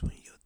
between you.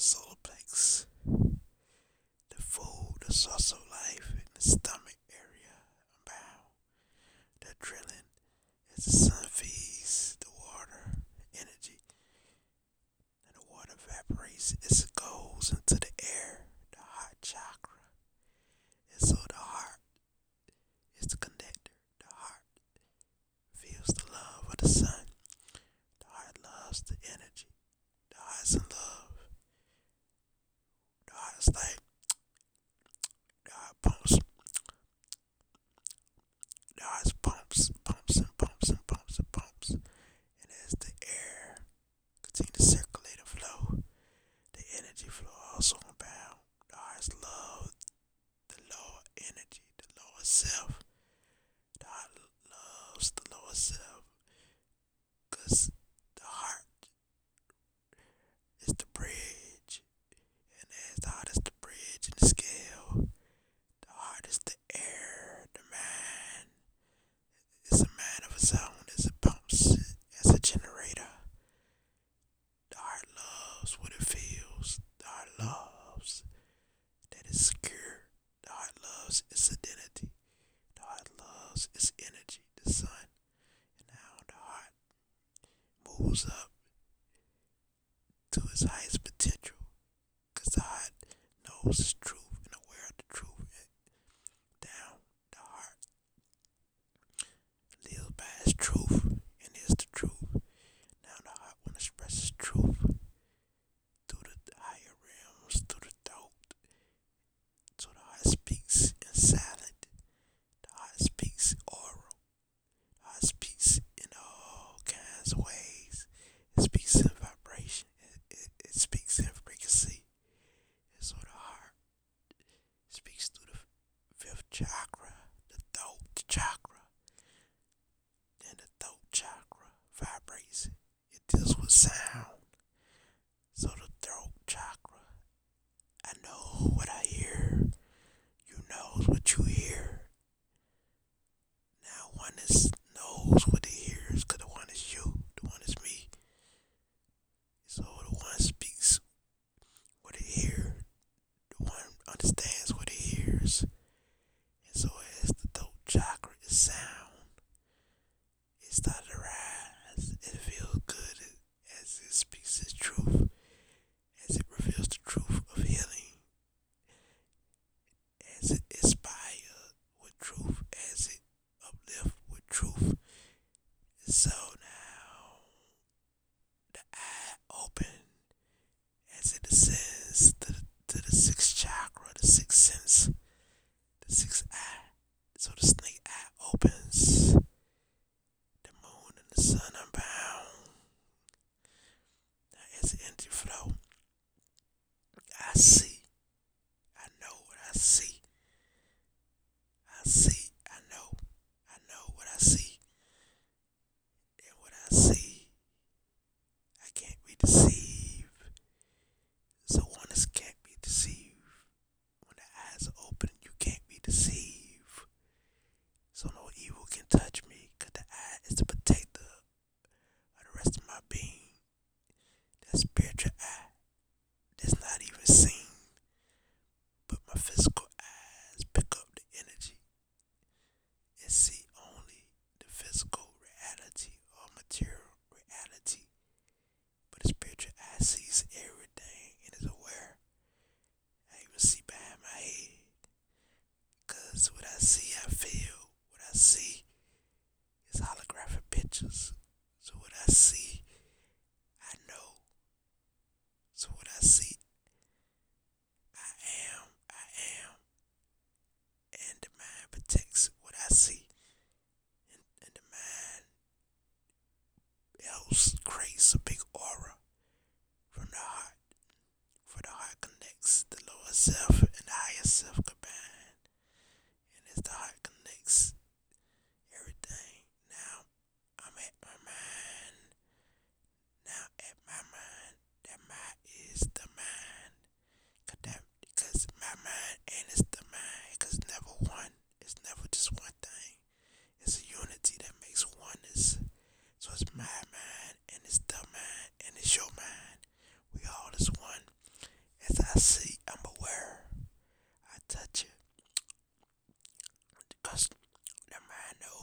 Solarplex, the food, the source of life, in the stomach area, and bowel. The drilling. Is the sun feeds the water energy, and the water evaporates. As it goes into the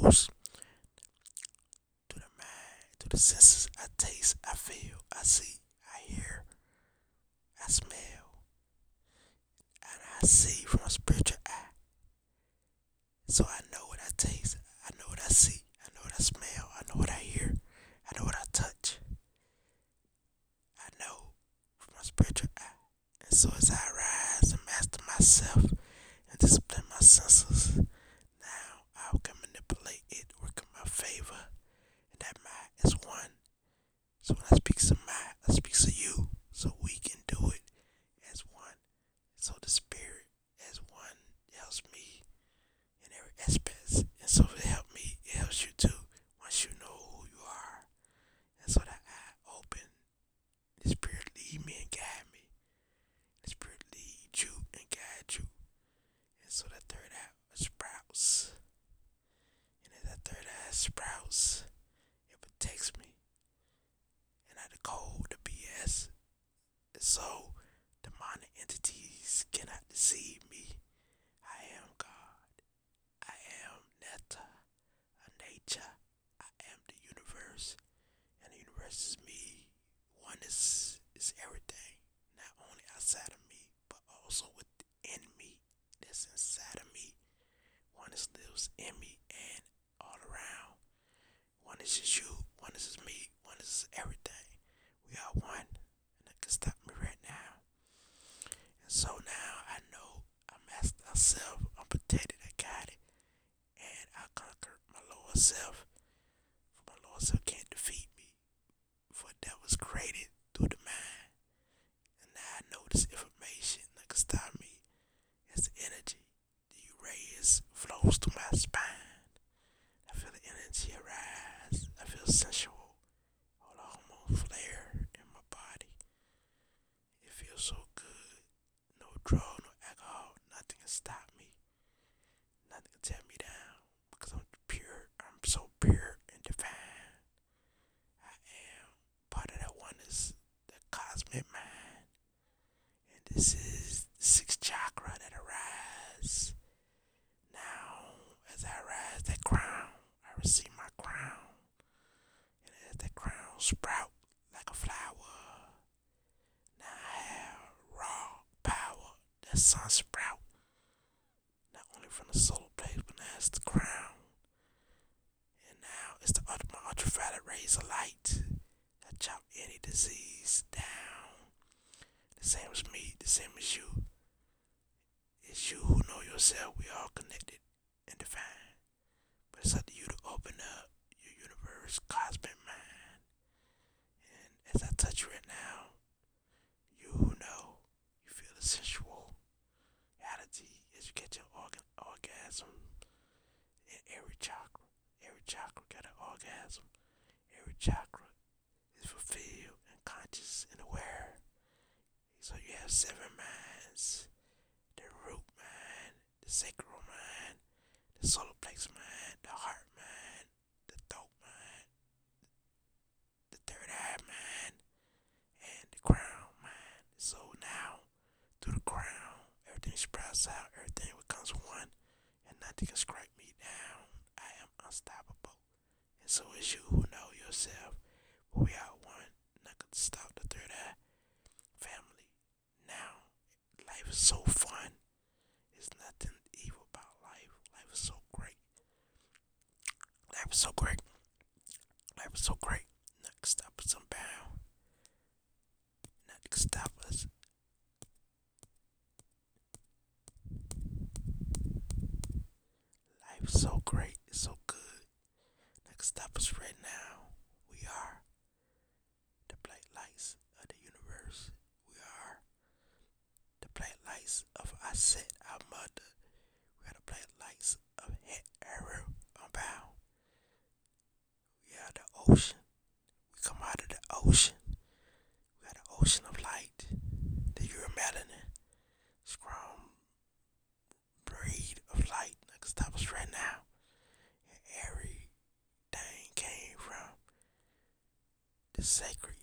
knows. To the mind, to the senses, I taste, I feel, I see, I hear, I smell, and I see from a spiritual eye. So I know what I taste, I know what I see, I know what I smell, I know what I hear, I know what I touch. I know from a spiritual eye. And so as I rise and master myself and discipline my senses, now I can manipulate it, work in my favor. And that mind is one. So when I speak to mind, I speak to you. So we can do it as one. So the spirit as one helps me in every aspect. And so if it helps me, it helps you too. Once you know who you are. And so that I open, the spirit lead me and guide me. The spirit lead you and guide you. And so that third eye sprouts. And as that third eye sprouts, it protects me. And I decode the BS. And so demonic entities cannot deceive me. I am God. I am Netta, a nature. I am the universe. And the universe is me. Oneness is everything. Not only outside of me, but also within me. That's inside of me. Oneness lives in me and all around. Oneness is you. Oneness is me. Oneness is everything. We are one. And that can stop me right now. And so now I know I mastered myself. I'm protected. I got it. And I conquered my lower self. For my lower self can't defeat me. For that was created through the mind. And now I know this information that can stop me. It's the energy. The rays flows through my spine. I feel the energy arise. I feel sensual. All the hormones flare in my body. It feels so good. No drug, no alcohol, nothing can stop me. Nothing can tear me down because I'm pure. I'm so pure and divine. I am part of that oneness, the cosmic mind. And this is the sixth chakra that arise. Now, as I rise that crown, I receive my crown. And as sprout like a flower, now I have raw power that sun sprout. Not only from the solar plate, but now it's the crown. And now it's the ultimate ultraviolet rays of light that chop any disease down. The same as me, the same as you. It's you who know yourself. We all connected and divine. But it's up to you to open up your universe, cosmic as I touch you right now, you know, you feel the sensual reality as you get your organ orgasm in every chakra. Every chakra got an orgasm. Every chakra is fulfilled and conscious and aware. So you have seven minds the root mind, the sacral mind, the solar plexus mind, the heart mind, the throat mind, the third eye mind, and the crown mind. So now, through the crown, sprouts everything becomes one, and nothing can strike me down. I am unstoppable. And so is you who know yourself. We are one. Nothing can stop the third eye family. Now, life is so fun. There's nothing evil about life. Life is so great. Life is so great. Life is so great. It's so great. It's so good. Next stop is right now. We are the bright lights of the universe. We are the bright lights of I said our mother. We are the bright lights of Het Arrow Unbound. We are the ocean. We come out of the ocean. We are the ocean of light. The Uramelin, Scrum sacred